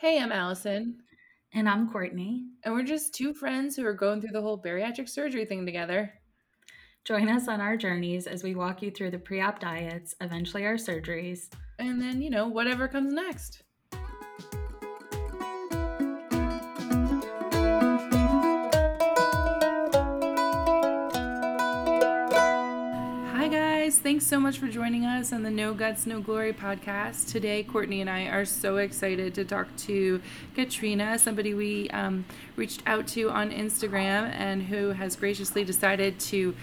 Hey, I'm Allison, And I'm Courtney. and we're just two friends who are going through the whole bariatric surgery thing together. Join us on our journeys as we walk you through the pre op diets, eventually our surgeries. And then, you know, whatever comes next. Thanks so much for joining us on the No Guts, No Glory podcast. Today, Courtney and I are so excited to talk to Catriona, somebody we um, reached out to on Instagram and who has graciously decided to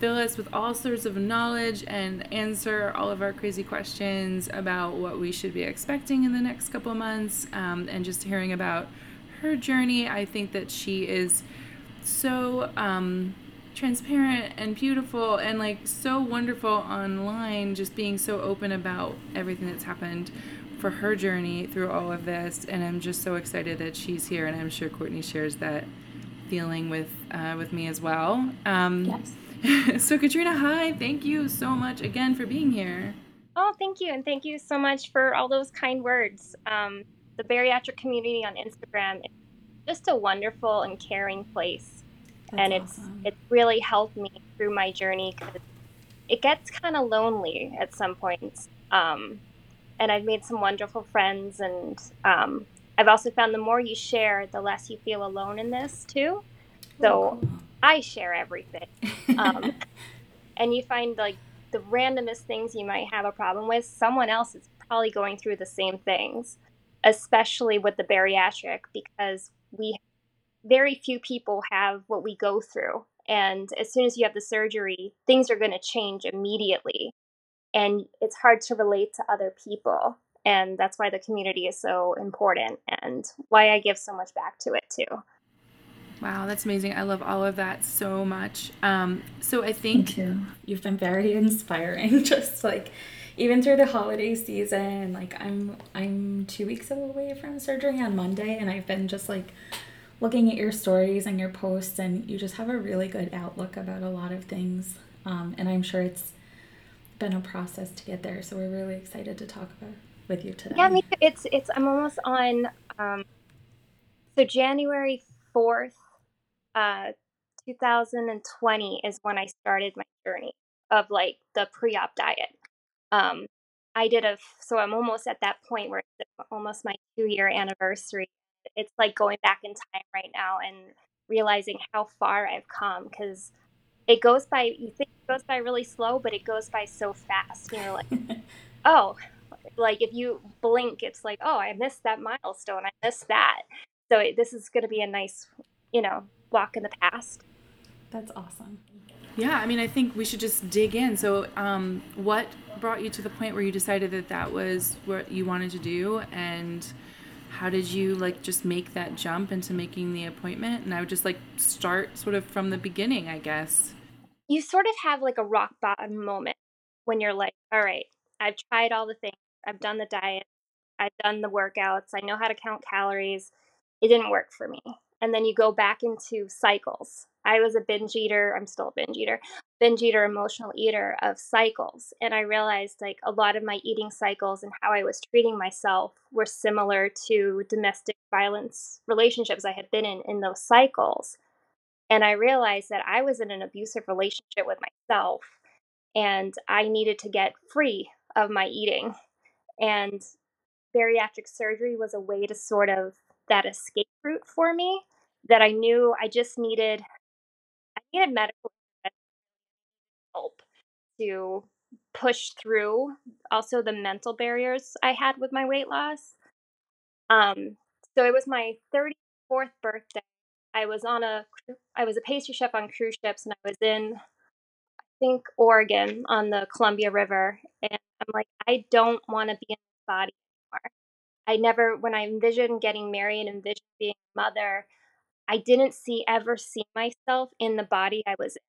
fill us with all sorts of knowledge and answer all of our crazy questions about what we should be expecting in the next couple months um, and just hearing about her journey. I think that she is so um, transparent and beautiful and like so wonderful online, just being so open about everything that's happened for her journey through all of this. And I'm just so excited that she's here, and I'm sure Courtney shares that feeling with uh, with me as well. Um, Yes. so Catriona, hi! Thank you so much again for being here. Oh, thank you. And thank you so much for all those kind words. Um, the bariatric community on Instagram is just a wonderful and caring place. That's and it's awesome. it's really helped me through my journey because it gets kind of lonely at some points. Um, and I've made some wonderful friends. And um, I've also found the more you share, the less you feel alone in this, too. So Oh, I share everything um, and you find like the randomest things you might have a problem with, someone else is probably going through the same things, especially with the bariatric, because we very few people have what we go through. And as soon as you have the surgery, things are going to change immediately. And it's hard to relate to other people. And that's why the community is so important and why I give so much back to it too. Wow, that's amazing. I love all of that so much. Um, so I Me think too. You've been very inspiring. Just like even through the holiday season, like I'm I'm two weeks away from surgery on Monday, and I've been just like looking at your stories and your posts, and you just have a really good outlook about a lot of things. Um, and I'm sure it's been a process to get there. So we're really excited to talk about with you today. Yeah. It's it's I'm almost on um so January 4th, uh 2020 is when I started my journey of like the pre-op diet. Um I did a so I'm almost at that point where it's almost my 2-year anniversary. It's like going back in time right now and realizing how far I've come cuz it goes by you think it goes by really slow, but it goes by so fast. You know, like oh, like if you blink, it's like, oh, I missed that milestone. I missed that. So it, this is going to be a nice, you know, walk in the past. That's awesome. Yeah, I mean, I think we should just dig in. So, um, what brought you to the point where you decided that that was what you wanted to do, and how did you like just make that jump into making the appointment? And I would just like start sort of from the beginning, I guess. You sort of have like a rock bottom moment when you're like, all right, I've tried all the things. I've done the diet. I've done the workouts. I know how to count calories. It didn't work for me. And then you go back into cycles. I was a binge eater. I'm still a binge eater, binge eater, emotional eater of cycles. And I realized like a lot of my eating cycles and how I was treating myself were similar to domestic violence relationships I had been in in those cycles. And I realized that I was in an abusive relationship with myself and I needed to get free of my eating. And bariatric surgery was a way to sort of that escape route for me that I knew I just needed needed medical help to push through also the mental barriers I had with my weight loss. Um so it was my 34th birthday. I was on a I was a pastry chef on cruise ships and I was in I think Oregon on the Columbia River and I'm like I don't want to be in this body anymore. I never, when I envisioned getting married and envisioned being a mother, I didn't see ever see myself in the body I was in.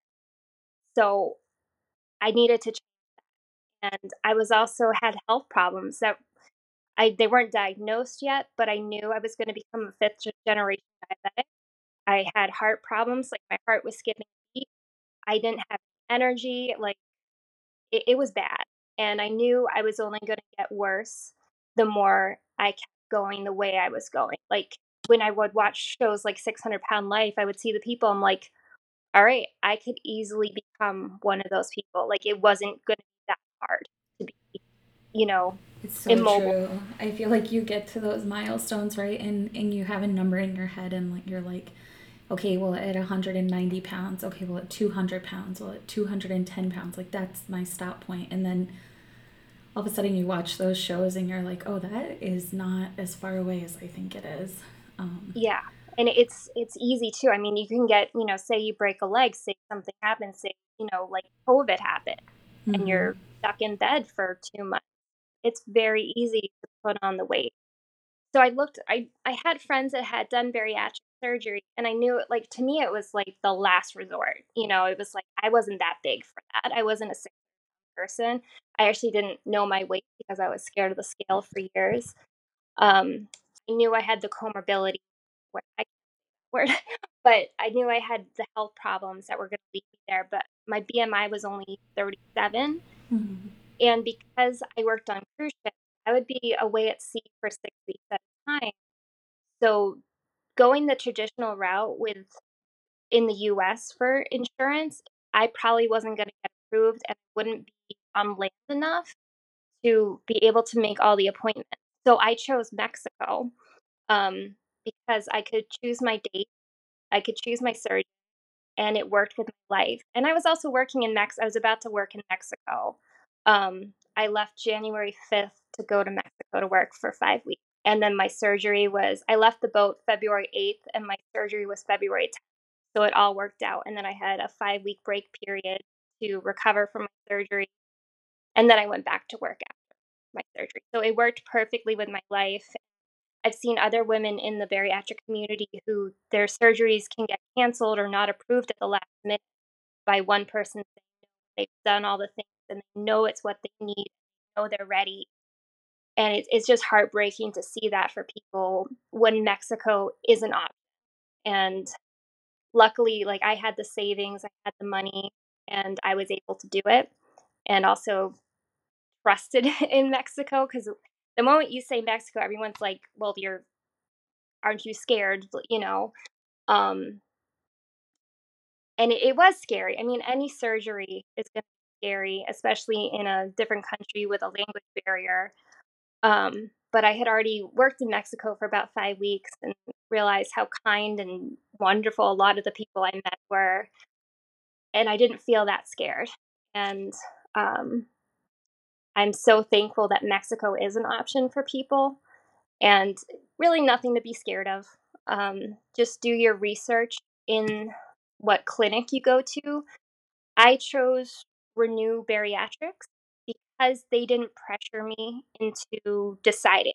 So I needed to change. And I was also had health problems that I they weren't diagnosed yet, but I knew I was going to become a fifth generation diabetic. I had heart problems, like my heart was skipping beat. I didn't have energy, like it, it was bad. And I knew I was only going to get worse the more I kept going the way I was going. Like when I would watch shows like 600 Pound Life, I would see the people. I'm like, all right, I could easily become one of those people. Like it wasn't going to be that hard to be, you know, it's so immobile. true. I feel like you get to those milestones, right? And and you have a number in your head, and like you're like, okay, well at 190 pounds, okay, well at 200 pounds, well at 210 pounds, like that's my stop point. And then all of a sudden you watch those shows and you're like, oh, that is not as far away as I think it is. Um, yeah, and it's it's easy too. I mean, you can get you know, say you break a leg, say something happens, say you know, like COVID happened, mm-hmm. and you're stuck in bed for two months. It's very easy to put on the weight. So I looked. I I had friends that had done bariatric surgery, and I knew it. Like to me, it was like the last resort. You know, it was like I wasn't that big for that. I wasn't a sick person. I actually didn't know my weight because I was scared of the scale for years. Um, I knew I had the comorbidity, I word, but I knew I had the health problems that were going to lead me there. But my BMI was only 37. Mm-hmm. And because I worked on cruise ships, I would be away at sea for six weeks at a time. So going the traditional route with in the US for insurance, I probably wasn't going to get approved and wouldn't be on land enough to be able to make all the appointments. So I chose Mexico um, because I could choose my date, I could choose my surgeon, and it worked with my life. And I was also working in Mex. I was about to work in Mexico. Um, I left January 5th to go to Mexico to work for five weeks. And then my surgery was, I left the boat February 8th, and my surgery was February 10th. So it all worked out. And then I had a five week break period to recover from my surgery. And then I went back to work my surgery. So it worked perfectly with my life. I've seen other women in the bariatric community who their surgeries can get canceled or not approved at the last minute by one person they've done all the things and they know it's what they need, know they're ready. And it's, it's just heartbreaking to see that for people when Mexico is an option. And luckily, like I had the savings, I had the money, and I was able to do it. And also trusted in Mexico because the moment you say Mexico, everyone's like, well, you're, aren't you scared? You know? Um, and it, it was scary. I mean, any surgery is going to be scary, especially in a different country with a language barrier. Um, but I had already worked in Mexico for about five weeks and realized how kind and wonderful a lot of the people I met were. And I didn't feel that scared. And um, I'm so thankful that Mexico is an option for people and really nothing to be scared of. Um, just do your research in what clinic you go to. I chose Renew Bariatrics because they didn't pressure me into deciding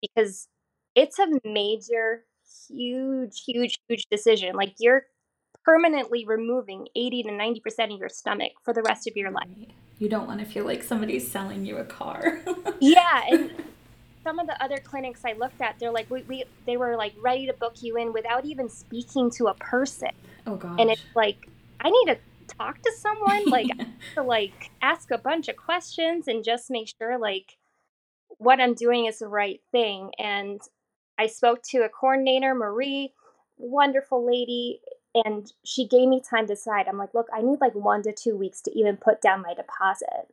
because it's a major, huge, huge, huge decision. Like you're permanently removing 80 to 90% of your stomach for the rest of your life. You don't want to feel like somebody's selling you a car. yeah, and some of the other clinics I looked at, they're like, we, we, they were like ready to book you in without even speaking to a person. Oh gosh. And it's like, I need to talk to someone, like to like ask a bunch of questions and just make sure like what I'm doing is the right thing. And I spoke to a coordinator, Marie, wonderful lady and she gave me time to decide. I'm like, look, I need like one to two weeks to even put down my deposit.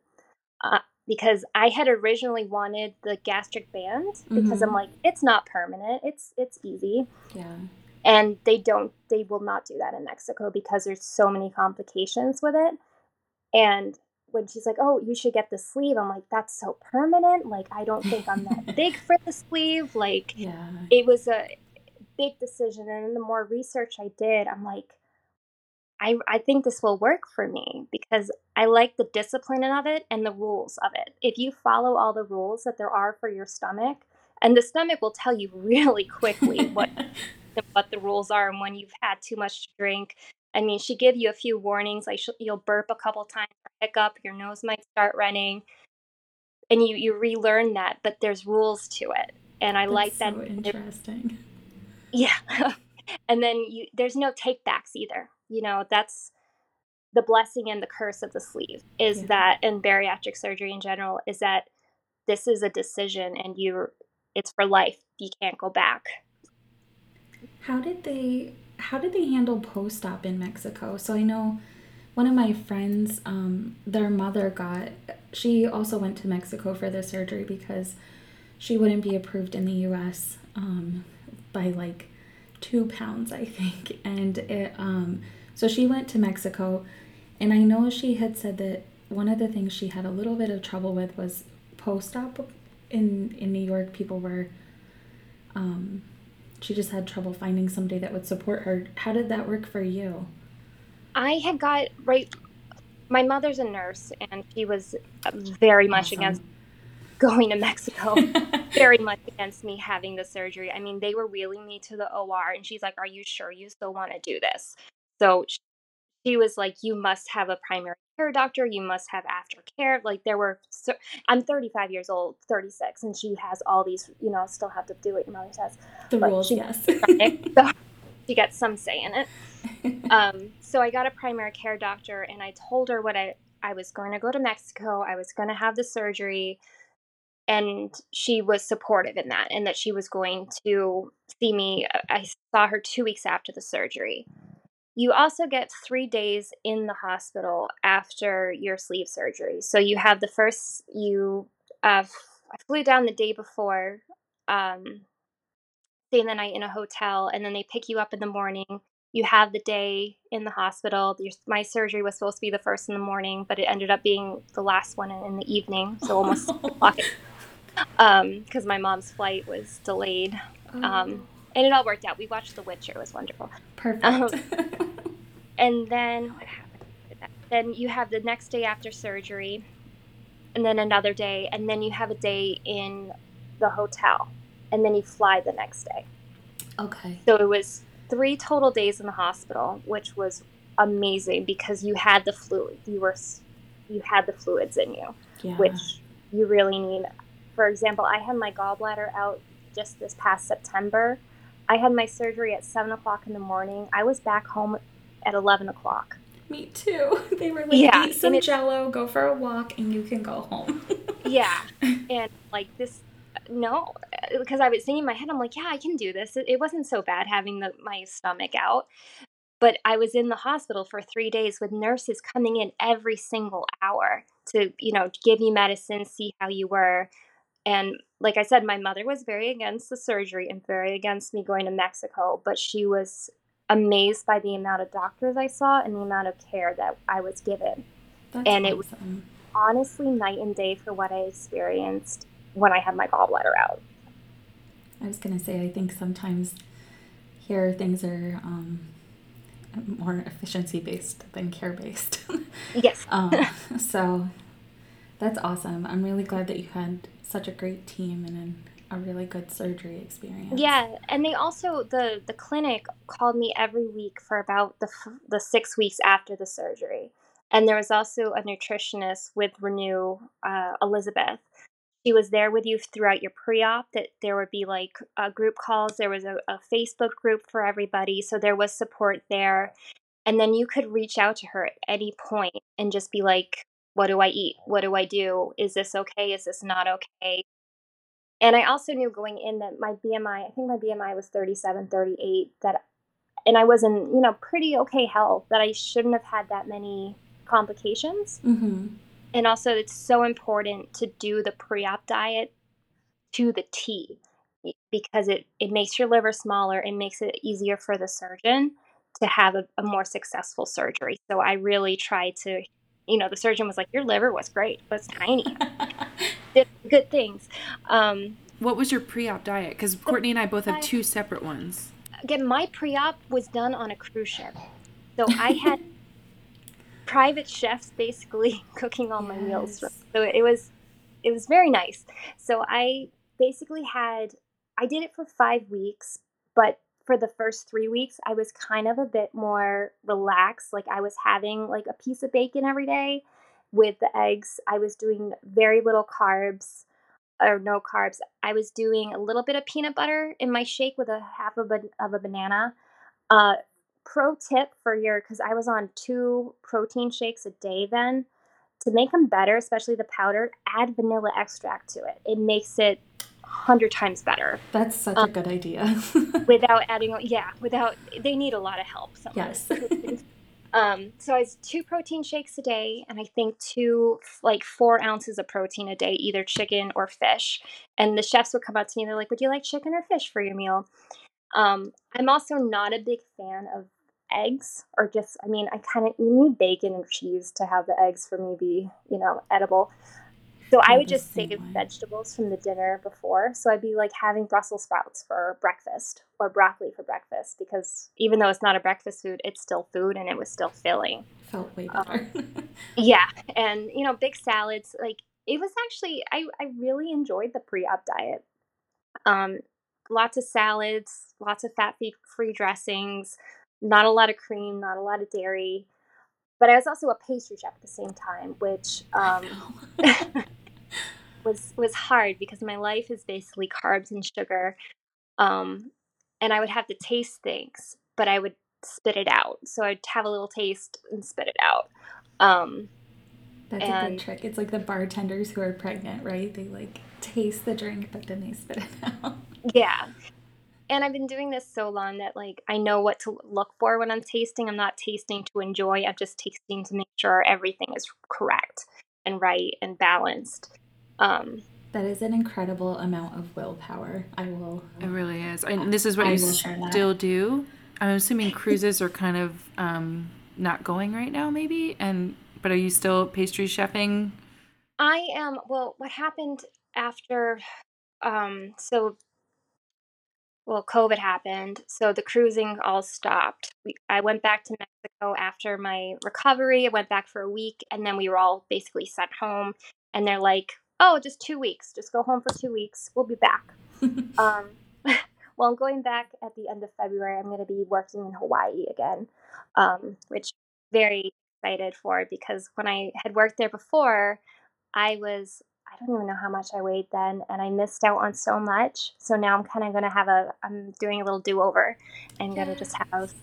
Uh, because I had originally wanted the gastric band because mm-hmm. I'm like, it's not permanent. It's it's easy. Yeah. And they don't they will not do that in Mexico because there's so many complications with it. And when she's like, "Oh, you should get the sleeve," I'm like, "That's so permanent. Like, I don't think I'm that big for the sleeve." Like, yeah. it was a big decision. And the more research I did, I'm like, I, I think this will work for me because I like the discipline of it and the rules of it. If you follow all the rules that there are for your stomach, and the stomach will tell you really quickly what what the rules are and when you've had too much to drink. I mean, she give you a few warnings, like you'll burp a couple times, hiccup, your nose might start running, and you you relearn that. But there's rules to it, and I That's like so that. Interesting. Yeah. and then you there's no takebacks either. You know, that's the blessing and the curse of the sleeve is yeah. that in bariatric surgery in general is that this is a decision and you're it's for life. You can't go back. How did they how did they handle post op in Mexico? So I know one of my friends, um, their mother got she also went to Mexico for the surgery because she wouldn't be approved in the US um, by like two pounds, I think. And it um so she went to Mexico and I know she had said that one of the things she had a little bit of trouble with was post op in in New York people were um she just had trouble finding somebody that would support her. How did that work for you? I had got right. My mother's a nurse, and she was very much awesome. against going to Mexico. very much against me having the surgery. I mean, they were wheeling me to the OR, and she's like, "Are you sure you still want to do this?" So she was like, "You must have a primary care doctor. You must have aftercare." Like there were, so, I'm 35 years old, 36, and she has all these. You know, still have to do what your mother says. The but rules, she, yes. so she gets some say in it. Um, so I got a primary care doctor, and I told her what I I was going to go to Mexico. I was going to have the surgery. And she was supportive in that, and that she was going to see me. I saw her two weeks after the surgery you also get three days in the hospital after your sleeve surgery. So you have the first, you, uh, I flew down the day before, um, staying the night in a hotel, and then they pick you up in the morning. You have the day in the hospital. Your, my surgery was supposed to be the first in the morning, but it ended up being the last one in the evening, so almost because um, my mom's flight was delayed. Um, oh and it all worked out. We watched The Witcher; it was wonderful. Perfect. Um, and then what happened? Then you have the next day after surgery, and then another day, and then you have a day in the hotel, and then you fly the next day. Okay. So it was three total days in the hospital, which was amazing because you had the fluid. You were you had the fluids in you, yeah. which you really need. For example, I had my gallbladder out just this past September, I had my surgery at seven o'clock in the morning. I was back home at eleven o'clock. Me too. They were like, yeah, eat some Jello, go for a walk, and you can go home. yeah, and like this, no, because I was thinking in my head, I'm like, yeah, I can do this. It, it wasn't so bad having the my stomach out, but I was in the hospital for three days with nurses coming in every single hour to, you know, give you medicine, see how you were. And like I said, my mother was very against the surgery and very against me going to Mexico, but she was amazed by the amount of doctors I saw and the amount of care that I was given. That's and awesome. it was honestly night and day for what I experienced when I had my gallbladder out. I was going to say, I think sometimes here things are um, more efficiency based than care based. yes. um, so that's awesome. I'm really glad that you had such a great team and an, a really good surgery experience. Yeah, and they also the the clinic called me every week for about the the six weeks after the surgery, and there was also a nutritionist with Renew, uh, Elizabeth. She was there with you throughout your pre-op. That there would be like uh, group calls. There was a, a Facebook group for everybody, so there was support there. And then you could reach out to her at any point and just be like, what do I eat? What do I do? Is this okay? Is this not okay? And I also knew going in that my BMI, I think my BMI was 37, 38, that, and I was in, you know, pretty okay health, that I shouldn't have had that many complications. Mm-hmm. And also, it's so important to do the pre op diet to the T because it, it makes your liver smaller. It makes it easier for the surgeon to have a, a more successful surgery. So I really try to you know, the surgeon was like, "Your liver was great, but it's tiny. Did good things." Um, what was your pre-op diet? Because Courtney and I both have two separate ones. Again, my pre-op was done on a cruise ship, so I had private chefs basically cooking all my yes. meals. So it was, it was very nice. So I basically had, I did it for five weeks, but for the first three weeks, I was kind of a bit more relaxed. Like I was having like a piece of bacon every day with the eggs. I was doing very little carbs or no carbs. I was doing a little bit of peanut butter in my shake with a half of a, of a banana. Uh, pro tip for your, because I was on two protein shakes a day then. To make them better, especially the powder, add vanilla extract to it. It makes it hundred times better. That's such um, a good idea. without adding, yeah, without they need a lot of help. Yes. um, so I was two protein shakes a day, and I think two like four ounces of protein a day, either chicken or fish. And the chefs would come up to me, they're like, "Would you like chicken or fish for your meal?" Um, I'm also not a big fan of eggs, or just, I mean, I kind of you need bacon and cheese to have the eggs for me be, you know, edible. So I would just save vegetables from the dinner before. So I'd be like having Brussels sprouts for breakfast or broccoli for breakfast because even though it's not a breakfast food, it's still food and it was still filling. Felt way better. Um, yeah. And, you know, big salads. Like it was actually, I, I really enjoyed the pre op diet. Um, lots of salads, lots of fat free dressings, not a lot of cream, not a lot of dairy. But I was also a pastry chef at the same time, which um, was was hard because my life is basically carbs and sugar. Um, and I would have to taste things, but I would spit it out. So I'd have a little taste and spit it out. Um, That's and, a good trick. It's like the bartenders who are pregnant, right? They like taste the drink, but then they spit it out. Yeah. And I've been doing this so long that like I know what to look for when I'm tasting. I'm not tasting to enjoy. I'm just tasting to make sure everything is correct and right and balanced. Um, that is an incredible amount of willpower. I will. It really is. And this is what I you still do. I'm assuming cruises are kind of um, not going right now, maybe. And but are you still pastry chefing? I am. Well, what happened after? Um, so, well, COVID happened, so the cruising all stopped. We, I went back to Mexico after my recovery. I went back for a week, and then we were all basically sent home. And they're like, oh, just two weeks. Just go home for two weeks. We'll be back. um, well, I'm going back at the end of February. I'm going to be working in Hawaii again, um, which very excited for because when I had worked there before, I was I don't even know how much I weighed then, and I missed out on so much. So now I'm kind of going to have a I'm doing a little do over, and going to just have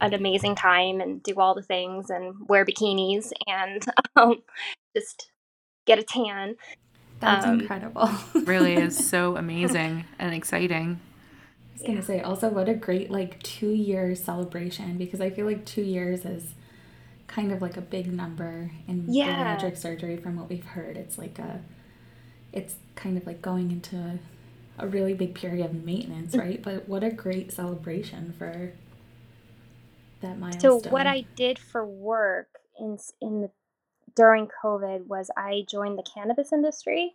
an amazing time and do all the things and wear bikinis and um, just get a tan. That's um, incredible. really is so amazing and exciting. I was gonna say also what a great like two year celebration because I feel like two years is kind of like a big number in yeah. bariatric surgery from what we've heard. It's like a it's kind of like going into a, a really big period of maintenance, right? but what a great celebration for that milestone. So what I did for work in in the during COVID was I joined the cannabis industry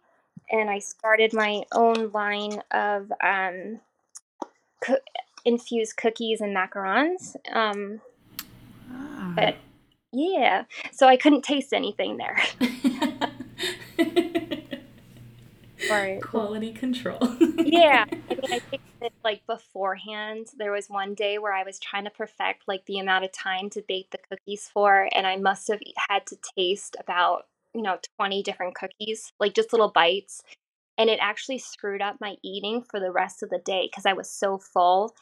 and I started my own line of um, co- infused cookies and macarons. Um, ah. But yeah, so I couldn't taste anything there. Right. Quality control. yeah. I mean, I like beforehand. There was one day where I was trying to perfect like the amount of time to bake the cookies for, and I must have had to taste about, you know, 20 different cookies, like just little bites. And it actually screwed up my eating for the rest of the day because I was so full.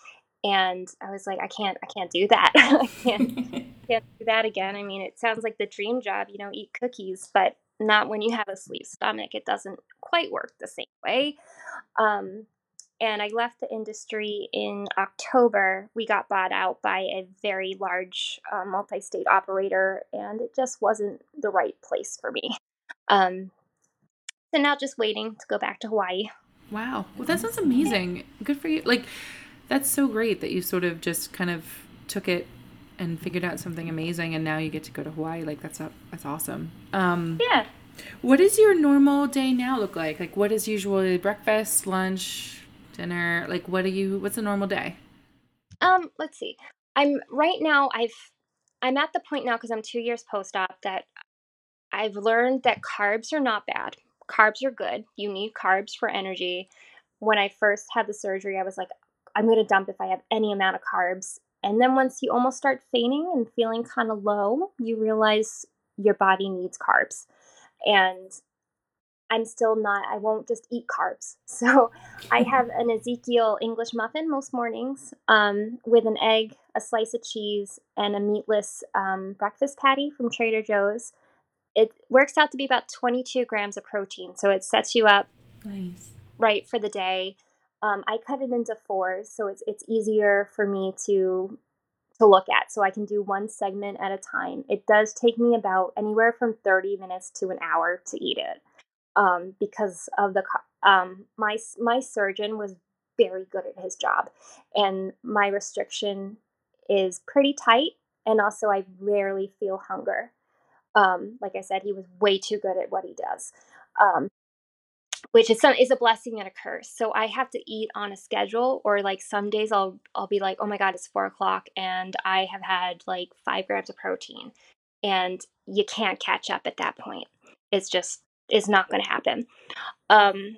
And I was like, I can't, I can't do that. I can't, can't do that again. I mean, it sounds like the dream job, you know, eat cookies, but not when you have a sleeve stomach. It doesn't quite work the same way. Um, and I left the industry in October. We got bought out by a very large uh, multi state operator, and it just wasn't the right place for me. Um, so now just waiting to go back to Hawaii. Wow. Well, that sounds amazing. Good for you. Like, that's so great that you sort of just kind of took it and figured out something amazing and now you get to go to Hawaii. Like that's that's awesome. Um, yeah. What does your normal day now look like? Like what is usually breakfast, lunch, dinner? Like what do you what's a normal day? Um, let's see. I'm right now I've I'm at the point now cuz I'm 2 years post-op that I've learned that carbs are not bad. Carbs are good. You need carbs for energy. When I first had the surgery, I was like I'm going to dump if I have any amount of carbs and then once you almost start fainting and feeling kind of low, you realize your body needs carbs. And I'm still not, I won't just eat carbs. So I have an Ezekiel English muffin most mornings um, with an egg, a slice of cheese, and a meatless um, breakfast patty from Trader Joe's. It works out to be about 22 grams of protein. So it sets you up nice. right for the day. Um, I cut it into fours, so it's it's easier for me to to look at. So I can do one segment at a time. It does take me about anywhere from 30 minutes to an hour to eat it. Um, because of the um, my my surgeon was very good at his job, and my restriction is pretty tight, and also I rarely feel hunger. Um, like I said, he was way too good at what he does. Um, which is some is a blessing and a curse. So I have to eat on a schedule, or like some days I'll I'll be like, oh my god, it's four o'clock, and I have had like five grams of protein, and you can't catch up at that point. It's just it's not going to happen. Um,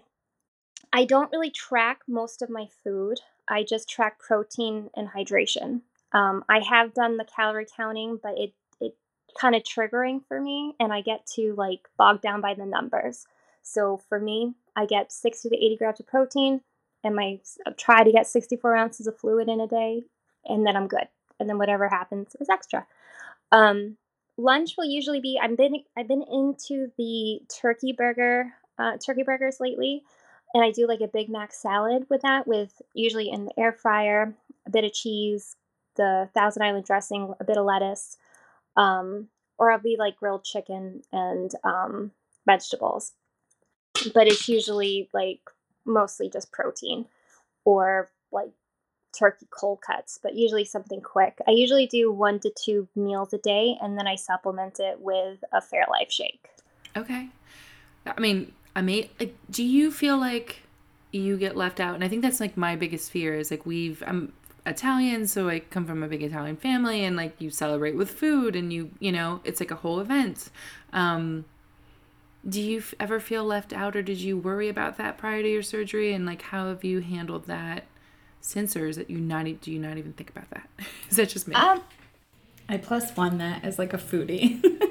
I don't really track most of my food. I just track protein and hydration. Um, I have done the calorie counting, but it it kind of triggering for me, and I get to like bogged down by the numbers. So for me, I get 60 to 80 grams of protein and my I try to get 64 ounces of fluid in a day, and then I'm good. And then whatever happens is extra. Um, lunch will usually be I've been I've been into the turkey burger uh, turkey burgers lately, and I do like a Big Mac salad with that, with usually in the air fryer, a bit of cheese, the Thousand Island dressing, a bit of lettuce, um, or I'll be like grilled chicken and um, vegetables. But it's usually like mostly just protein or like turkey cold cuts, but usually something quick. I usually do one to two meals a day and then I supplement it with a Fairlife shake. Okay. I mean, I may like do you feel like you get left out? And I think that's like my biggest fear is like we've I'm Italian, so I come from a big Italian family and like you celebrate with food and you, you know, it's like a whole event. Um do you ever feel left out or did you worry about that prior to your surgery and like how have you handled that since or is that you not do you not even think about that? Is that just me? Um, i plus one that as like a foodie.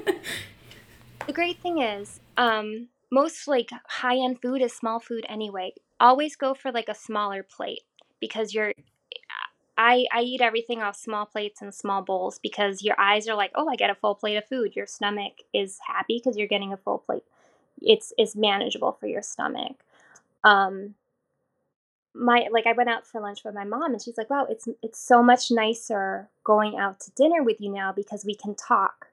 The great thing is um most like high-end food is small food anyway. Always go for like a smaller plate because you're I, I eat everything off small plates and small bowls because your eyes are like, oh, I get a full plate of food. Your stomach is happy because you're getting a full plate. It's it's manageable for your stomach. Um, my like I went out for lunch with my mom and she's like, "Wow, it's it's so much nicer going out to dinner with you now because we can talk."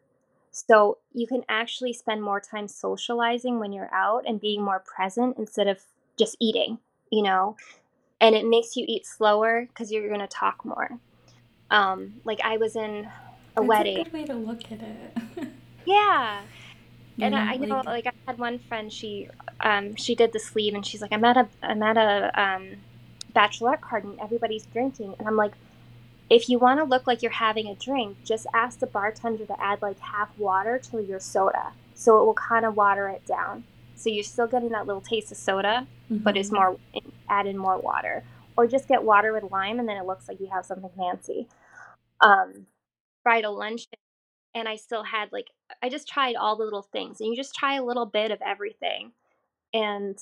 So you can actually spend more time socializing when you're out and being more present instead of just eating, you know. And it makes you eat slower because you're going to talk more. Um, like I was in a That's wedding. A good way to look at it. yeah, and I, I, know like, like, I had one friend she um she did the sleeve and she's like I'm at a I'm at a um bachelorette party and everybody's drinking. And I'm like if you want to look like you're having a drink just ask the bartender to add like half water to your soda. So it will kind of water it down. So you're still getting that little taste of soda mm-hmm. but it's mm-hmm. more add in more water. Or just get water with lime and then it looks like you have something fancy. Um fried a lunch and I still had like I just tried all the little things. And you just try a little bit of everything. And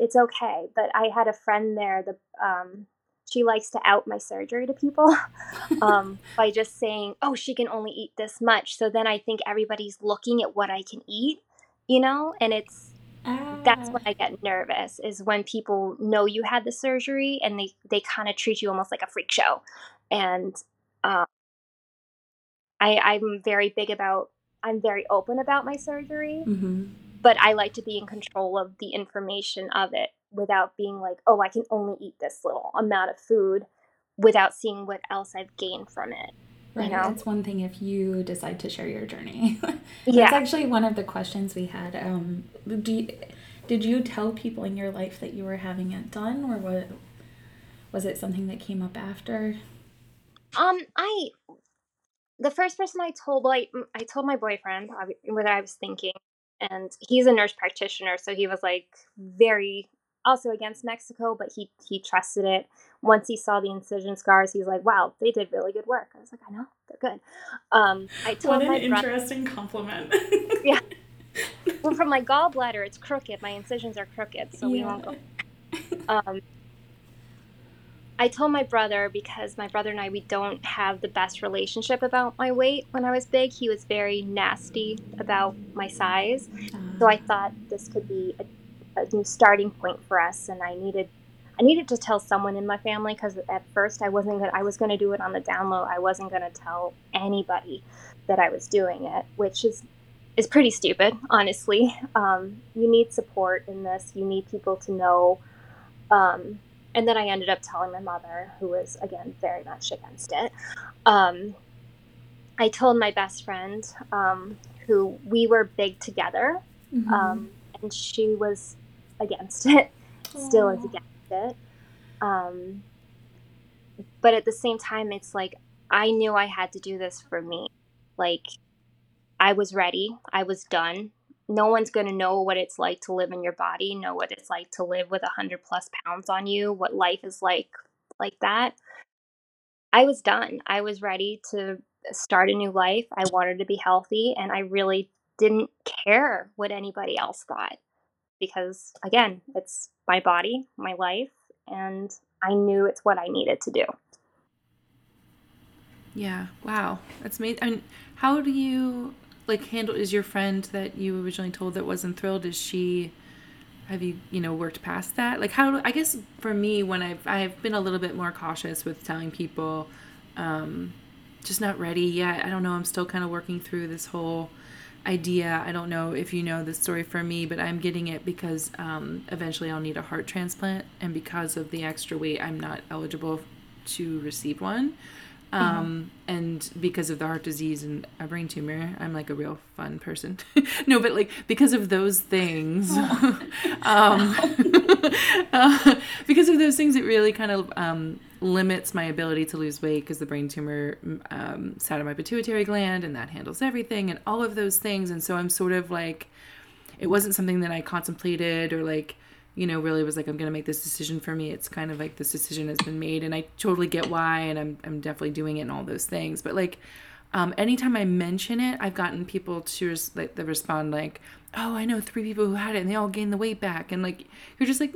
it's okay but I had a friend there the um she likes to out my surgery to people um, by just saying oh she can only eat this much so then I think everybody's looking at what I can eat you know and it's that's when ah. I get nervous is when people know you had the surgery and they they kind of treat you almost like a freak show and um, I, I'm very big about, I'm very open about my surgery, mm-hmm. But I like to be in control of the information of it without being like, oh, I can only eat this little amount of food without seeing what else I've gained from it. Right. You know? That's one thing if you decide to share your journey. yeah, That's yeah. actually one of the questions we had. Um, do you, did you tell people in your life that you were having it done, or what? Was it something that came up after? Um, I the first person I told, mm, I told my boyfriend what I was thinking, and he's a nurse practitioner, so he was like very also against Mexico, but he he trusted it. Once he saw the incision scars, he's like, "Wow, they did really good work." I was like, "I know, they're good." Um, I told what an interesting brother, compliment. yeah. Well, from my gallbladder, it's crooked. My incisions are crooked, so yeah. we won't go. Um, I told my brother because my brother and I we don't have the best relationship about my weight. When I was big, he was very nasty about my size. So I thought this could be a, a new starting point for us, and I needed I needed to tell someone in my family because at first I wasn't gonna, I was going to do it on the down low. I wasn't going to tell anybody that I was doing it, which is is pretty stupid, honestly. Um, you need support in this. You need people to know. Um, and then I ended up telling my mother, who was again very much against it. Um, I told my best friend, um, who we were big together, mm-hmm. Um, and she was against it. Still is against it. Um, but at the same time, it's like I knew I had to do this for me. Like I was ready. I was done. No one's going to know what it's like to live in your body, know what it's like to live with a hundred plus pounds on you, what life is like like that. I was done. I was ready to start a new life. I wanted to be healthy, and I really didn't care what anybody else thought because, again, it's my body, my life, and I knew it's what I needed to do. Yeah. Wow. That's made. And how do you like handle? Is your friend that you originally told that wasn't thrilled? Is she? Have you you know worked past that? Like how? I guess for me, when I've I've been a little bit more cautious with telling people, um, just not ready yet. I don't know. I'm still kind of working through this whole idea. I don't know if you know the story for me, but I'm getting it because um, eventually I'll need a heart transplant, and because of the extra weight, I'm not eligible to receive one. Um, mm-hmm. And because of the heart disease and a brain tumor, I'm like a real fun person. no, but like because of those things, um, uh, because of those things, it really kind of um, limits my ability to lose weight because the brain tumor um, sat on my pituitary gland and that handles everything and all of those things. And so I'm sort of like, it wasn't something that I contemplated or like, you know, really was like, I'm to make this decision for me. It's kind of like this decision has been made and I totally get why. And I'm, I'm definitely doing it and all those things. But like, um, anytime I mention it, I've gotten people to res- like, that respond like, oh, I know three people who had it and they all gained the weight back. And like, you're just like,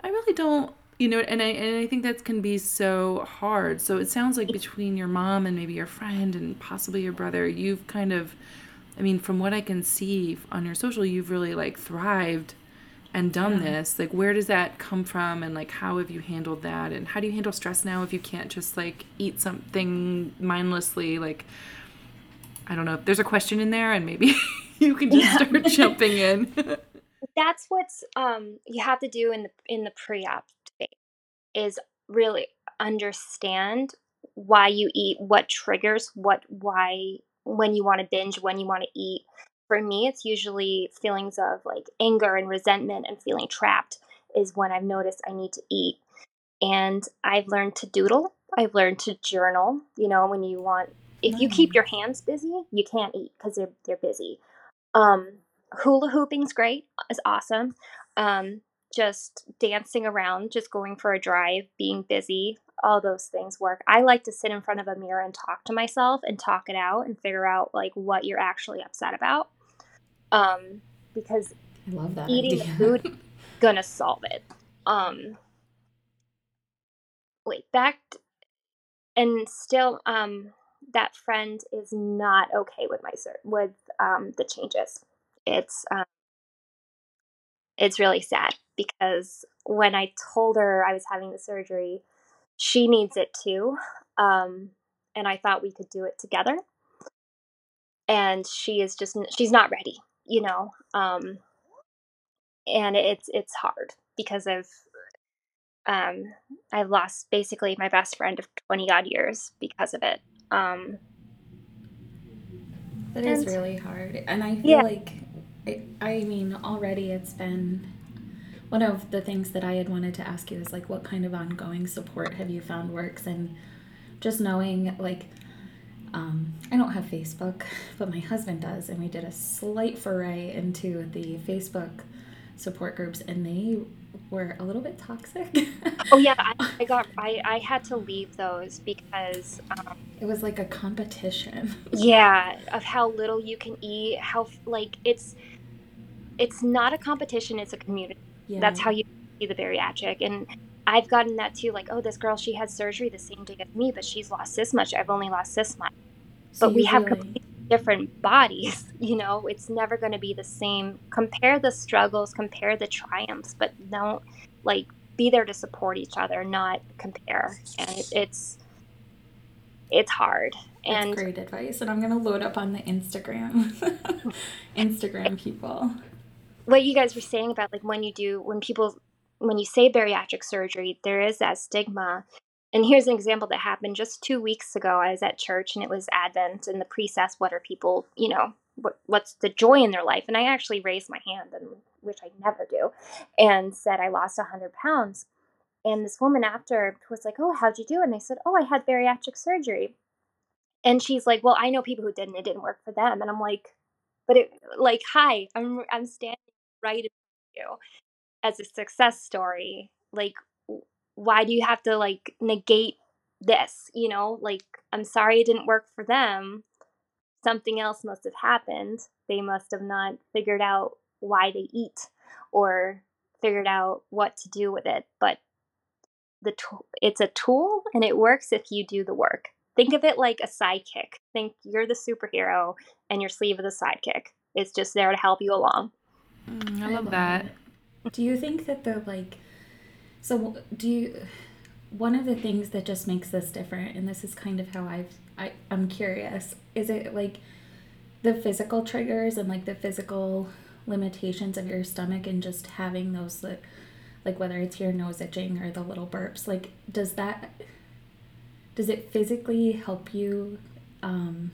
I really don't you know and I and I think that can be so hard. So it sounds like between your mom and maybe your friend and possibly your brother, you've kind of I mean, from what I can see on your social, you've really like thrived and done yeah. this. Like where does that come from and like how have you handled that and how do you handle stress now if you can't just like eat something mindlessly like I don't know. if There's a question in there and maybe you can just yeah. start jumping in. That's what's um you have to do in the in the pre-op is really understand why you eat, what triggers, what why when you want to binge, when you want to eat. For me, it's usually feelings of like anger and resentment and feeling trapped is when I've noticed I need to eat. And I've learned to doodle. I've learned to journal. You know, when you want, if you keep mm. your hands busy, you can't eat because they're they're busy. Um, hula hooping's great. It's awesome. Um, just dancing around, just going for a drive, being busy, all those things work. I like to sit in front of a mirror and talk to myself and talk it out and figure out like what you're actually upset about. Um, because I love that eating idea. the food gonna solve it. Um, wait, back and still, um, that friend is not okay with my with um the changes. It's um, it's really sad because when I told her I was having the surgery, she needs it too. Um, and I thought we could do it together. And she is just, she's not ready, you know. Um, and it's, it's hard because I've, um, I've lost basically my best friend of 20 odd years because of it. Um, that is really hard. And I feel yeah. like, I, I mean, already it's been one of the things that I had wanted to ask you is like, what kind of ongoing support have you found works? And just knowing, like, um, I don't have Facebook, but my husband does, and we did a slight foray into the Facebook support groups, and they were a little bit toxic. oh yeah, I, I, got I, I had to leave those because um, it was like a competition. yeah, of how little you can eat, how like it's it's not a competition; it's a community. Yeah. That's how you see the bariatric. And I've gotten that too, like, oh, this girl, she had surgery the same day as me, but she's lost this much. I've only lost this much. So but we have complete different bodies you know it's never going to be the same compare the struggles compare the triumphs but don't like be there to support each other not compare and it, it's it's hard and That's great advice and i'm going to load up on the instagram instagram people what you guys were saying about like when you do when people when you say bariatric surgery there is that stigma and here's an example that happened just two weeks ago. I was at church and it was Advent, and the priest asked, What are people, you know, what, what's the joy in their life? And I actually raised my hand, and which I never do, and said, I lost 100 pounds. And this woman after was like, Oh, how'd you do? And I said, Oh, I had bariatric surgery. And she's like, Well, I know people who didn't, it didn't work for them. And I'm like, But it, like, hi, I'm, I'm standing right in you as a success story. Like, why do you have to like negate this you know? Like i'm sorry it didn't work for them. Something else must have happened. They must have not figured out why they eat or figured out what to do with it. But the tool it's a tool and it works if you do the work. Think of it like a sidekick. Think you're the superhero and your sleeve is a sidekick. It's just there to help you along mm, I, love that do you think that the like so, do you? One of the things that just makes this different, and this is kind of how I've I, I'm curious, is it like the physical triggers and like the physical limitations of your stomach and just having those like, like whether it's your nose itching or the little burps, like does that does it physically help you um,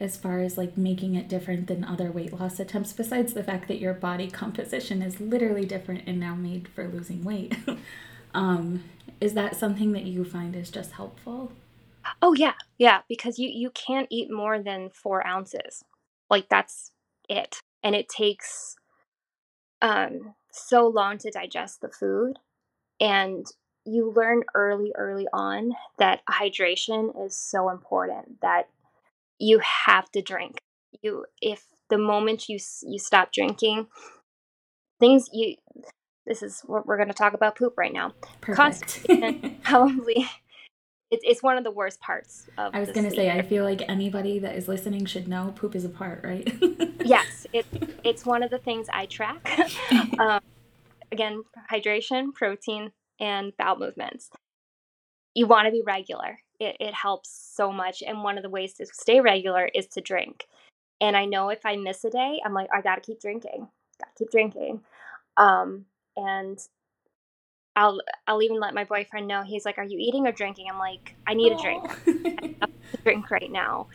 as far as like making it different than other weight loss attempts besides the fact that your body composition is literally different and now made for losing weight. Um, is that something that you find is just helpful? Oh yeah. Yeah because you you can't eat more than four ounces. Like that's it. And it takes um so long to digest the food. And you learn early early on that hydration is so important that you have to drink. You if the moment you you stop drinking, things you this is what we're going to talk about poop right now. Constipation probably it's it's one of the worst parts of I was going to say I feel like anybody that is listening should know poop is a part, right? yes, it it's one of the things I track. um, again, hydration, protein, and bowel movements. You want to be regular it, it helps so much. And one of the ways to stay regular is to drink. And I know if I miss a day, I'm like, I gotta keep drinking. Gotta keep drinking. Um, and I'll I'll even let my boyfriend know. He's like, "Are you eating or drinking?" I'm like, "I need a drink. I drink right now."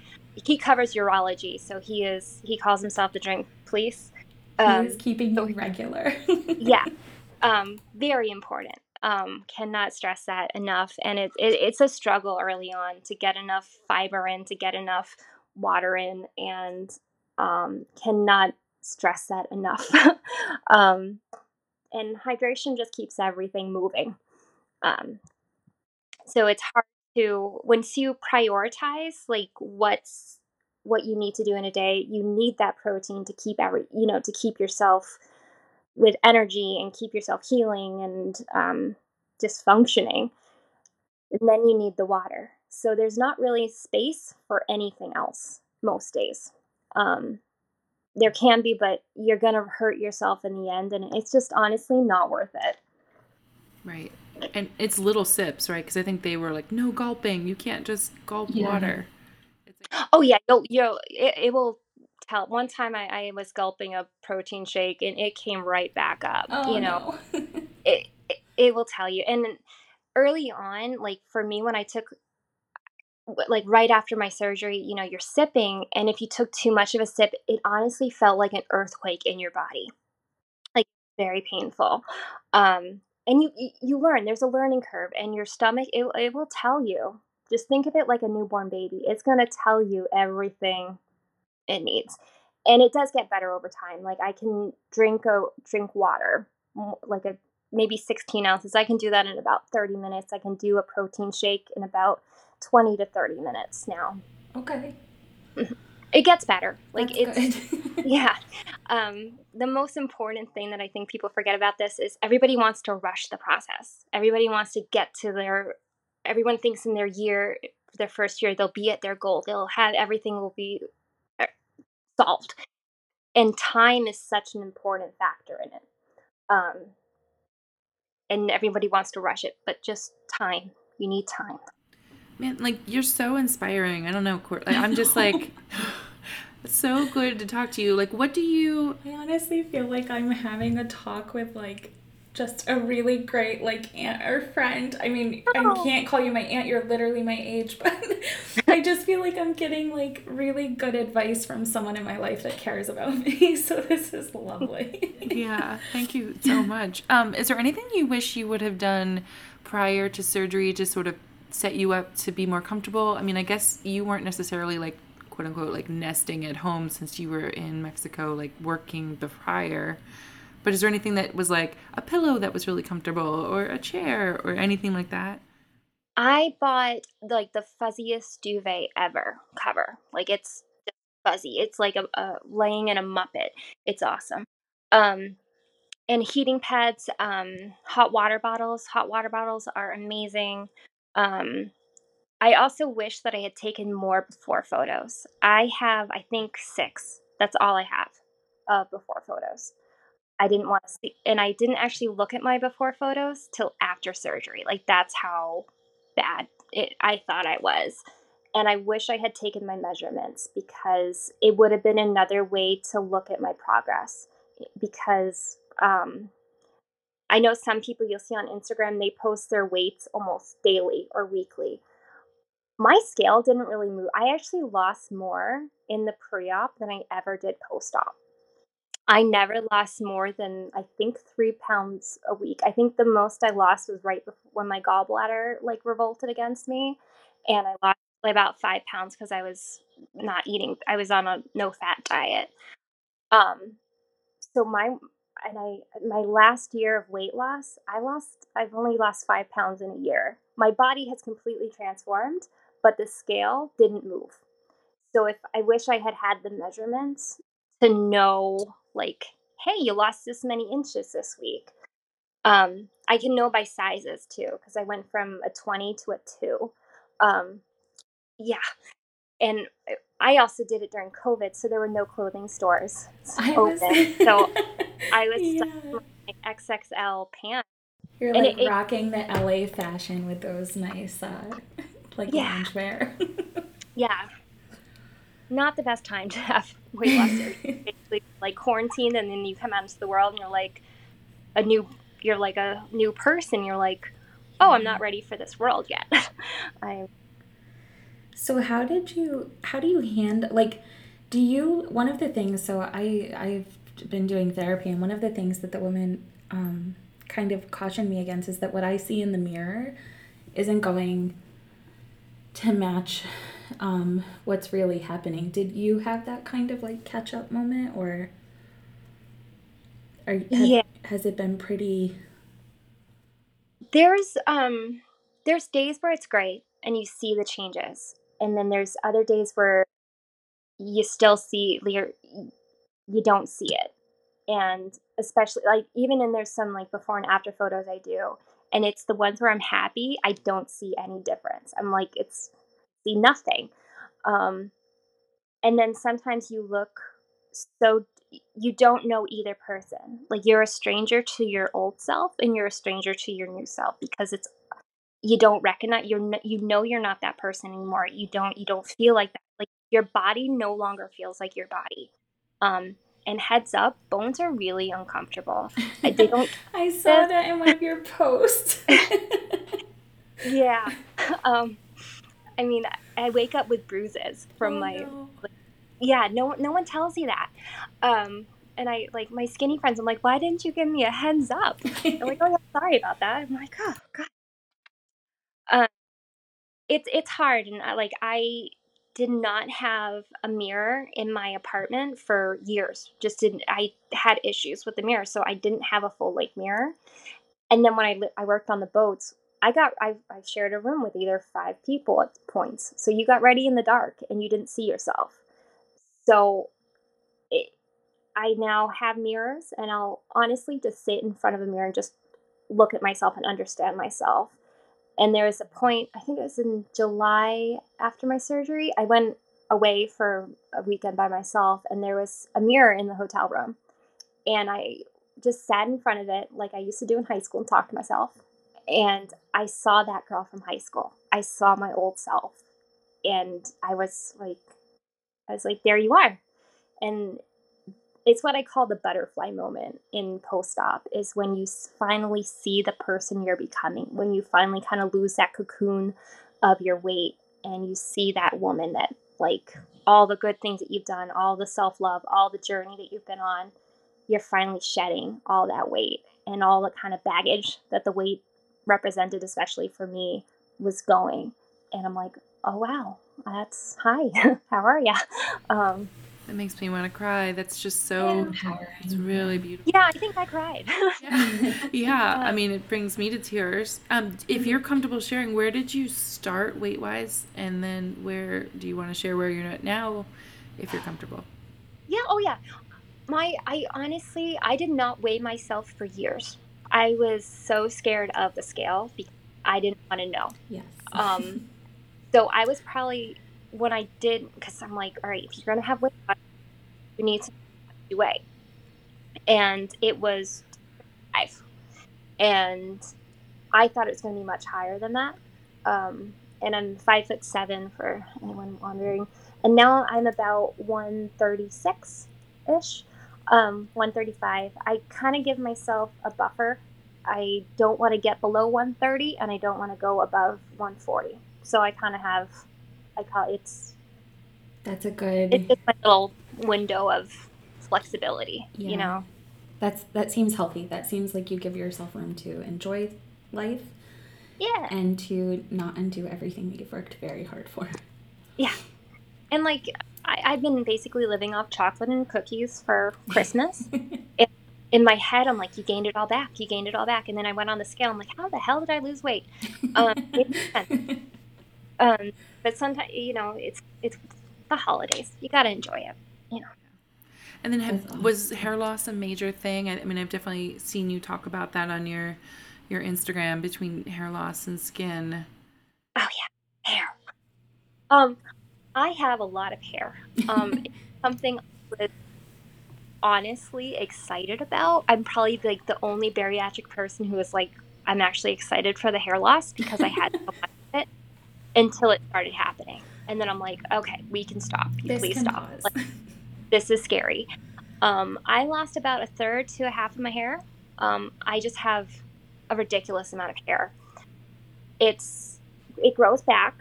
He covers urology, so he is he calls himself the drink police. Um, He's keeping so, regular. yeah, um, very important um, cannot stress that enough. And it, it, it's a struggle early on to get enough fiber in, to get enough water in, and um, cannot stress that enough. um, and hydration just keeps everything moving. Um, so it's hard to once you prioritize like what's what you need to do in a day, you need that protein to keep every you know to keep yourself with energy and keep yourself healing and um, just functioning. And then you need the water. So there's not really space for anything else most days. Um, there can be, but you're going to hurt yourself in the end. And it's just honestly not worth it. Right. And it's little sips, right? Because I think they were like, no gulping. You can't just gulp yeah. water. Like- oh, yeah. You'll, you'll, it, it will tell. One time I, I was gulping a protein shake and it came right back up. Oh, you know, no. it, it, it will tell you. And early on, like for me, when I took like right after my surgery, you know, you're sipping, and if you took too much of a sip, it honestly felt like an earthquake in your body, like very painful. Um, and you you learn. There's a learning curve, and your stomach it it will tell you. Just think of it like a newborn baby. It's gonna tell you everything it needs. And it does get better over time. Like I can drink a drink water, like a maybe 16 ounces. I can do that in about 30 minutes. I can do a protein shake in about 20 to 30 minutes now. Okay. It gets better. Like That's it's yeah. Um, the most important thing that I think people forget about this is everybody wants to rush the process. Everybody wants to get to their everyone thinks in their year their first year, they'll be at their goal. They'll have everything will be solved. And time is such an important factor in it. Um, and everybody wants to rush it, but just time. You need time. Man, like you're so inspiring. I don't know, Court. Like, I'm just like so good to talk to you. Like, what do you? I honestly feel like I'm having a talk with like just a really great like aunt or friend. I mean, oh. I can't call you my aunt. You're literally my age, but I just feel like I'm getting like really good advice from someone in my life that cares about me. So this is lovely. yeah, thank you so much. Um, is there anything you wish you would have done prior to surgery to sort of set you up to be more comfortable? I mean, I guess you weren't necessarily like quote unquote like nesting at home since you were in Mexico, like working the prior. But is there anything that was like a pillow that was really comfortable or a chair or anything like that? I bought like the fuzziest duvet ever cover. Like it's fuzzy. It's like a, a laying in a muppet. It's awesome. Um, and heating pads, um, hot water bottles. Hot water bottles are amazing. Um, I also wish that I had taken more before photos. I have, I think, six. That's all I have of before photos. I didn't want to see, and I didn't actually look at my before photos till after surgery. Like that's how bad it, I thought I was. And I wish I had taken my measurements because it would have been another way to look at my progress. Because um, I know some people you'll see on Instagram, they post their weights almost daily or weekly. My scale didn't really move. I actually lost more in the pre op than I ever did post op. I never lost more than I think three pounds a week. I think the most I lost was right before when my gallbladder like revolted against me, and I lost about five pounds because I was not eating. I was on a no fat diet. Um, so my and I my last year of weight loss, I lost. I've only lost five pounds in a year. My body has completely transformed, but the scale didn't move. So if I wish I had had the measurements to know like, hey, you lost this many inches this week. Um, I can know by sizes too, because I went from a 20 to a 2. Um, yeah. And I also did it during COVID, so there were no clothing stores I open. Was... so I was yeah. my XXL pants. You're like it, rocking the LA fashion with those nice, uh, like yeah. loungewear. yeah. Not the best time to have weight loss basically like quarantined and then you come out into the world and you're like a new you're like a new person. You're like oh i'm not ready for this world yet. I so how did you how do you hand like do you one of the things so i i've been doing therapy and one of the things that the woman um, kind of cautioned me against is that what i see in the mirror isn't going to match um, what's really happening. Did you have that kind of like catch up moment, or are, yeah. has it been pretty? There's um, there's days where it's great and you see the changes, and then there's other days where you still see you don't see it, and especially like even in there's some like before and after photos I do, and it's the ones where I'm happy I don't see any difference. I'm like it's see nothing. Um, and then sometimes you look so you don't know either person. Like you're a stranger to your old self and you're a stranger to your new self because it's you don't recognize you're you know you're not that person anymore. You don't you don't feel like that. Like your body no longer feels like your body. Um, and heads up, bones are really uncomfortable. They don't. I saw that in one of your posts. yeah. Um, I mean, I wake up with bruises from oh, my. No. Like, yeah, no, no one tells you that. Um, and I like my skinny friends. I'm like, why didn't you give me a heads up? I'm like, oh, yeah, sorry about that. I'm like, oh god. Um, it's it's hard, and I, like I did not have a mirror in my apartment for years. Just didn't. I had issues with the mirror, so I didn't have a full lake mirror. And then when I I worked on the boats, I got I, I shared a room with either five people at points. So you got ready in the dark and you didn't see yourself. So it, I now have mirrors and I'll honestly just sit in front of a mirror and just look at myself and understand myself. And there was a point, I think it was in July after my surgery, I went away for a weekend by myself, and there was a mirror in the hotel room. And I just sat in front of it like I used to do in high school and talked to myself. And I saw that girl from high school. I saw my old self. And I was like, I was like, there you are. And it's what I call the butterfly moment in post op is when you finally see the person you're becoming, when you finally kind of lose that cocoon of your weight and you see that woman that, like, all the good things that you've done, all the self love, all the journey that you've been on, you're finally shedding all that weight and all the kind of baggage that the weight represented, especially for me, was going. And I'm like, oh, wow, that's hi, how are ya? Um, that makes me want to cry. That's just so. It's really beautiful. Yeah, I think I cried. yeah. yeah, I mean, it brings me to tears. Um, if you're comfortable sharing, where did you start weight wise, and then where do you want to share where you're at now, if you're comfortable? Yeah. Oh, yeah. My, I honestly, I did not weigh myself for years. I was so scared of the scale because I didn't want to know. Yes. Um, so I was probably when I did, because I'm like, all right, if you're gonna have weight loss, you need to weigh, and it was five, and I thought it was gonna be much higher than that. Um, and I'm five foot seven for anyone wondering, and now I'm about 136 ish, um, 135. I kind of give myself a buffer. I don't want to get below 130, and I don't want to go above 140. So I kind of have I call it's that's a good. It's just my little window of flexibility. Yeah. You know, that's that seems healthy. That seems like you give yourself room to enjoy life. Yeah. And to not undo everything that you've worked very hard for. Yeah. And like I, I've been basically living off chocolate and cookies for Christmas. in, in my head, I'm like, you gained it all back. You gained it all back. And then I went on the scale. I'm like, how the hell did I lose weight? Um, um, but sometimes you know it's it's the holidays. You got to enjoy it. You know. And then have, was hair loss a major thing? I, I mean, I've definitely seen you talk about that on your your Instagram between hair loss and skin. Oh yeah, hair. Um, I have a lot of hair. Um, something I was honestly excited about. I'm probably like the only bariatric person who was like, I'm actually excited for the hair loss because I had so much of it until it started happening. And then I'm like, okay, we can stop. This Please can stop. Like, this is scary. Um, I lost about a third to a half of my hair. Um, I just have a ridiculous amount of hair. It's it grows back.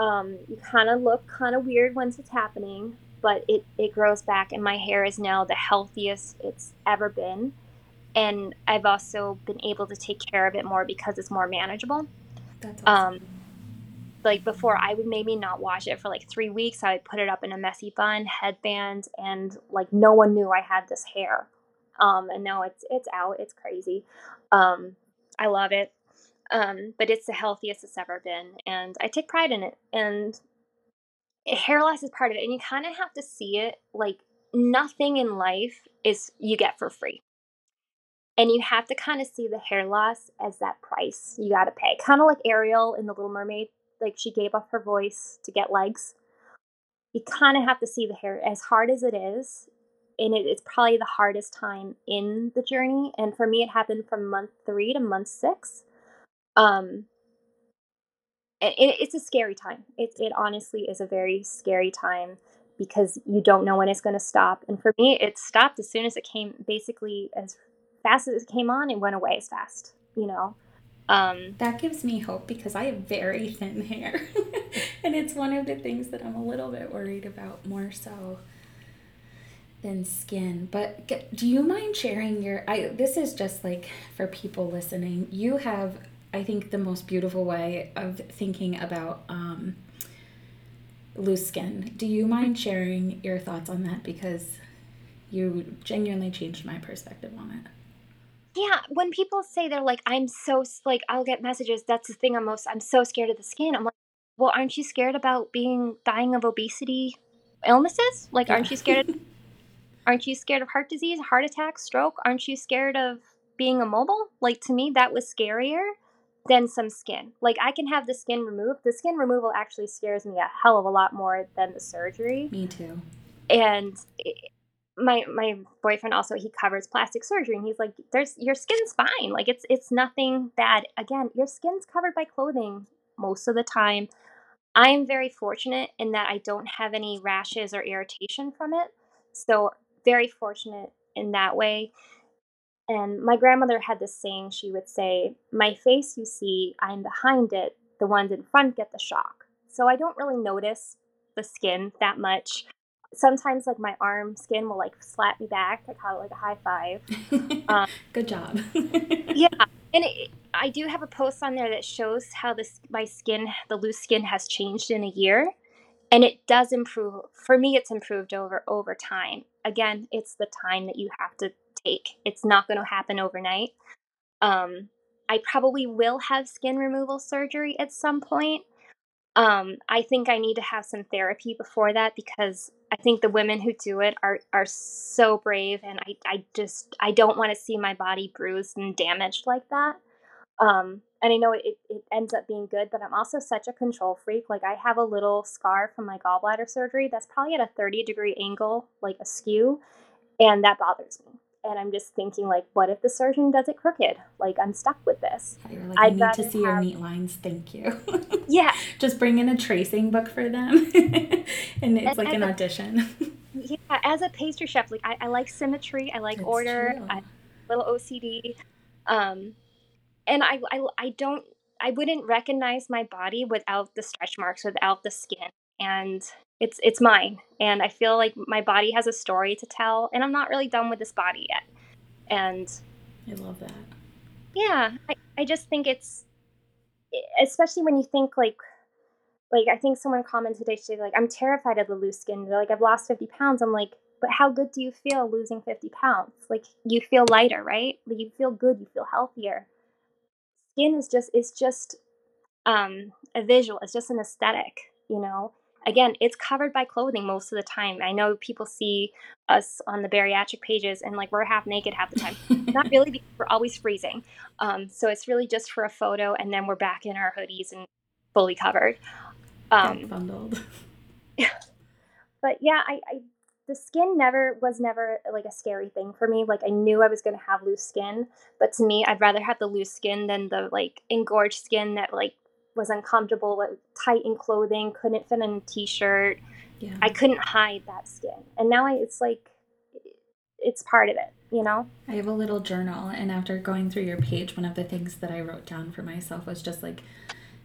Um, you kind of look kind of weird once it's happening, but it it grows back, and my hair is now the healthiest it's ever been. And I've also been able to take care of it more because it's more manageable. That's awesome. Um, like before I would maybe not wash it for like three weeks. I would put it up in a messy bun, headband, and like no one knew I had this hair. Um, and now it's it's out. It's crazy. Um, I love it. Um, but it's the healthiest it's ever been, and I take pride in it. And hair loss is part of it, and you kind of have to see it like nothing in life is you get for free. And you have to kind of see the hair loss as that price you got to pay. Kind of like Ariel in The Little Mermaid like she gave up her voice to get legs. You kind of have to see the hair as hard as it is, and it, it's probably the hardest time in the journey. And for me, it happened from month three to month six. Um, it, it's a scary time. It it honestly is a very scary time because you don't know when it's going to stop. And for me, it stopped as soon as it came. Basically, as fast as it came on, it went away as fast. You know. Um, that gives me hope because I have very thin hair. and it's one of the things that I'm a little bit worried about more so than skin. But do you mind sharing your I this is just like for people listening. You have I think the most beautiful way of thinking about um, loose skin. Do you mind sharing your thoughts on that because you genuinely changed my perspective on it? Yeah, when people say they're like, I'm so like, I'll get messages. That's the thing I'm most. I'm so scared of the skin. I'm like, well, aren't you scared about being dying of obesity illnesses? Like, yeah. aren't you scared? Of, aren't you scared of heart disease, heart attack, stroke? Aren't you scared of being immobile? Like to me, that was scarier than some skin. Like I can have the skin removed. The skin removal actually scares me a hell of a lot more than the surgery. Me too. And it, my my boyfriend also he covers plastic surgery and he's like there's your skin's fine. Like it's it's nothing bad. Again, your skin's covered by clothing most of the time. I am very fortunate in that I don't have any rashes or irritation from it. So very fortunate in that way. And my grandmother had this saying, she would say, My face you see, I'm behind it. The ones in front get the shock. So I don't really notice the skin that much. Sometimes, like my arm skin will like slap me back. I call it like a high five. Um, Good job. yeah, and it, I do have a post on there that shows how this my skin, the loose skin, has changed in a year, and it does improve. For me, it's improved over over time. Again, it's the time that you have to take. It's not going to happen overnight. Um, I probably will have skin removal surgery at some point. Um, I think I need to have some therapy before that because I think the women who do it are are so brave, and I I just I don't want to see my body bruised and damaged like that. Um, and I know it, it ends up being good, but I'm also such a control freak. Like I have a little scar from my gallbladder surgery that's probably at a 30 degree angle, like askew, and that bothers me and I'm just thinking like, what if the surgeon does it crooked? Like I'm stuck with this. You're like, I need to see have... your neat lines. Thank you. yeah. Just bring in a tracing book for them, and it's and like an a, audition. yeah, as a pastry chef, like I, I like symmetry. I like That's order. I little OCD, um, and I, I I don't I wouldn't recognize my body without the stretch marks, without the skin, and it's it's mine and i feel like my body has a story to tell and i'm not really done with this body yet. And i love that. Yeah i, I just think it's especially when you think like like i think someone commented today she's like i'm terrified of the loose skin. They're like i've lost 50 pounds. I'm like but how good do you feel losing 50 pounds? Like you feel lighter right? Like you feel good you feel healthier. Skin is just it's just um a visual it's just an aesthetic you know again, it's covered by clothing most of the time. I know people see us on the bariatric pages and like we're half naked half the time. Not really because we're always freezing. Um, so it's really just for a photo and then we're back in our hoodies and fully covered. Um, bundled. but yeah, I, I the skin never was never like a scary thing for me. Like I knew I was going to have loose skin, but to me, I'd rather have the loose skin than the like engorged skin that like was uncomfortable with tight in clothing, couldn't fit in a t-shirt. Yeah. I couldn't hide that skin. And now I, it's like it's part of it, you know? I have a little journal and after going through your page, one of the things that I wrote down for myself was just like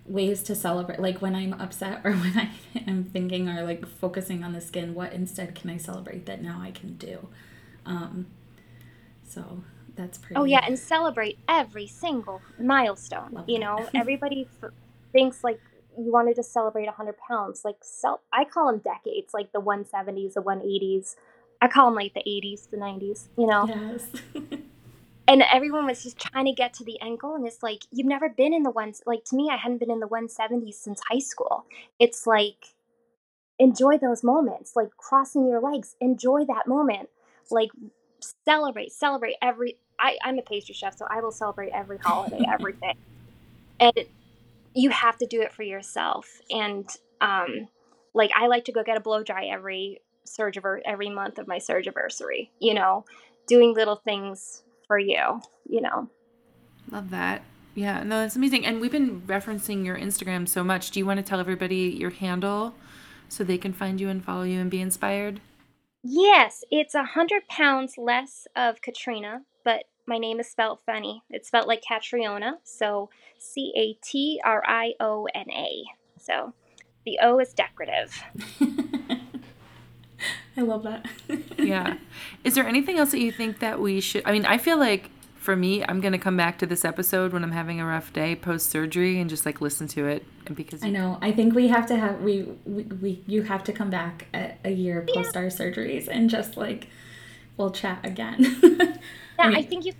ways to celebrate like when I'm upset or when I am thinking or like focusing on the skin, what instead can I celebrate that now I can do? Um so that's pretty Oh yeah, and celebrate every single milestone. Love you that. know, everybody thinks like you wanted to celebrate 100 pounds like i call them decades like the 170s the 180s i call them like the 80s the 90s you know? Yes. And everyone was just trying to get to the end goal and it's like you've never been in the ones like to me i hadn't been in the 170s since high school. It's like enjoy those moments like crossing your legs enjoy that moment. Like celebrate celebrate every I, i'm a pastry chef so i will celebrate every holiday everything. And you have to do it for yourself. And um, like I like to go get a blow dry every surge every month of my surge anniversary. You know, doing little things for you. You know. Love that. Yeah, no, that's amazing. And we've been referencing your Instagram so much. Do you want to tell everybody your handle so they can find you and follow you and be inspired? Yes, it's a hundred pounds less of Catriona, but my name is spelled funny. It's spelled like Catriona, so C A T R I O N A. So the O is decorative. I love that. yeah. Is there anything else that you think that we should? I mean, I feel like for me, I'm gonna come back to this episode when I'm having a rough day post surgery and just like listen to it because I know. I think we have to have we we, we you have to come back a, a year post yeah. our surgeries and just like we'll chat again. Yeah, I, think you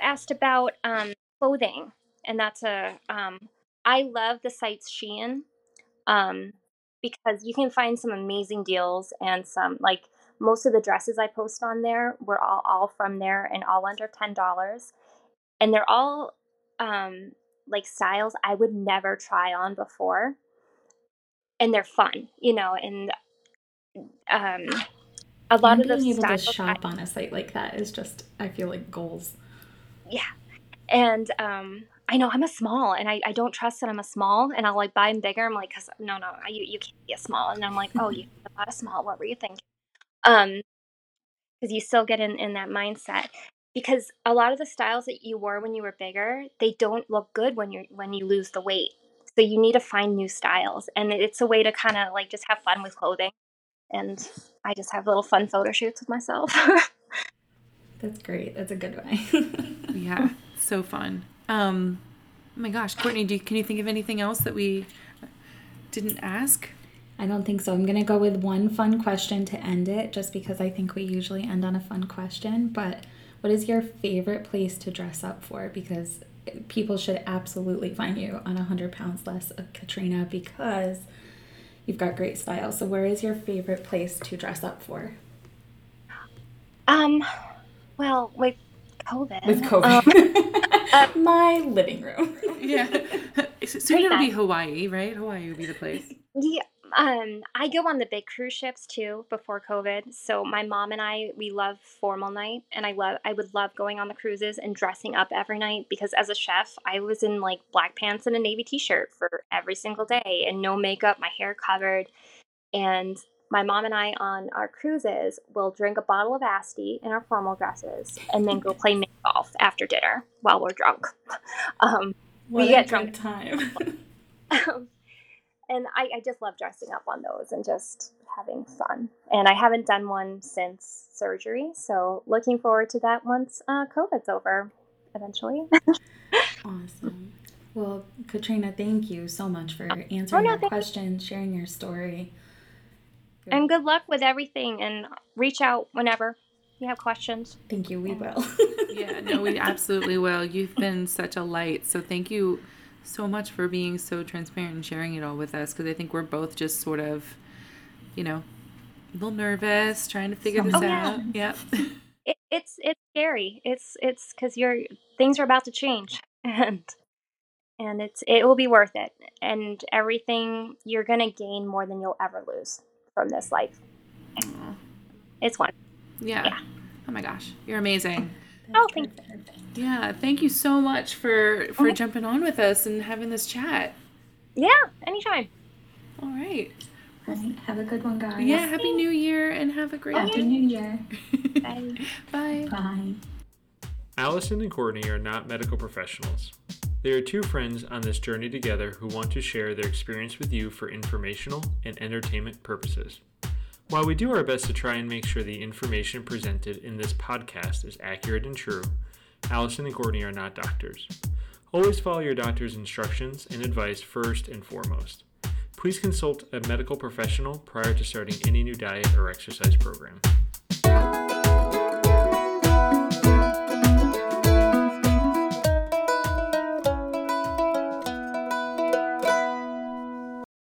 asked about um, clothing, and that's a. Um, I love the sites Shein, um, because you can find some amazing deals and some like most of the dresses I post on there were all all from there and all under ten dollars, and they're all um, like styles I would never try on before. And they're fun, you know, and um a lot and of the being able to shop I- on a site like that is just I feel like goals. yeah. And um I know I'm a small and I, I don't trust that I'm a small and I'll like buy them bigger. I'm like, cause no, no, you, you can't be a small. And I'm like, oh, you bought a small. What were you thinking? Um, cause you still get in, in that mindset because a lot of the styles that you wore when you were bigger, they don't look good when you're, when you lose the weight. So you need to find new styles and it's a way to kind of like just have fun with clothing. And I just have little fun photo shoots with myself. That's great. That's a good way. Yeah, so fun. Um, oh my gosh, Courtney, do you, can you think of anything else that we didn't ask? I don't think so. I'm going to go with one fun question to end it, just because I think we usually end on a fun question. But what is your favorite place to dress up for? Because people should absolutely find you on 100 pounds less of Catriona because you've got great style. So, where is your favorite place to dress up for? um, well, with COVID. With um, COVID. My living room. Yeah, so soon it'll be Hawaii, right? Hawaii would be the place. Yeah, um, I go on the big cruise ships too before COVID. So my mom and I, we love formal night, and I love, I would love going on the cruises and dressing up every night because as a chef, I was in like black pants and a navy t-shirt for every single day, and no makeup, my hair covered, and my mom and I on our cruises will drink a bottle of Asti in our formal dresses, and then go play mini golf after dinner while we're drunk. Um, We get drunk. time. and I, I just love dressing up on those and just having fun. And I haven't done one since surgery, so looking forward to that once uh, COVID's over eventually. Awesome. Well, Catriona, thank you so much for answering Oh, no, our thank- questions, sharing your story. and good luck with everything, and reach out whenever you have questions. Thank you. We will. Yeah, no, we absolutely will. You've been such a light. So thank you so much for being so transparent and sharing it all with us because I think we're both just sort of, you know, a little nervous trying to figure this Oh, yeah. out. Yep. It, it's it's scary. It's it's because you're things are about to change, and and it's it will be worth it. And everything you're gonna gain more than you'll ever lose from this life. Aw. It's one. Yeah. Yeah. Oh my gosh, you're amazing. Oh, thank you. Yeah, thank you so much for for Okay. jumping on with us and having this chat. Yeah, anytime. All right. Right, Have a good one, guys. Yeah, happy New Year and have a great Happy New Year. Bye. Bye. Bye. Allison and Courtney are not medical professionals. They are two friends on this journey together who want to share their experience with you for informational and entertainment purposes. While we do our best to try and make sure the information presented in this podcast is accurate and true, Allison and Courtney are not doctors. Always follow your doctor's instructions and advice first and foremost. Please consult a medical professional prior to starting any new diet or exercise program.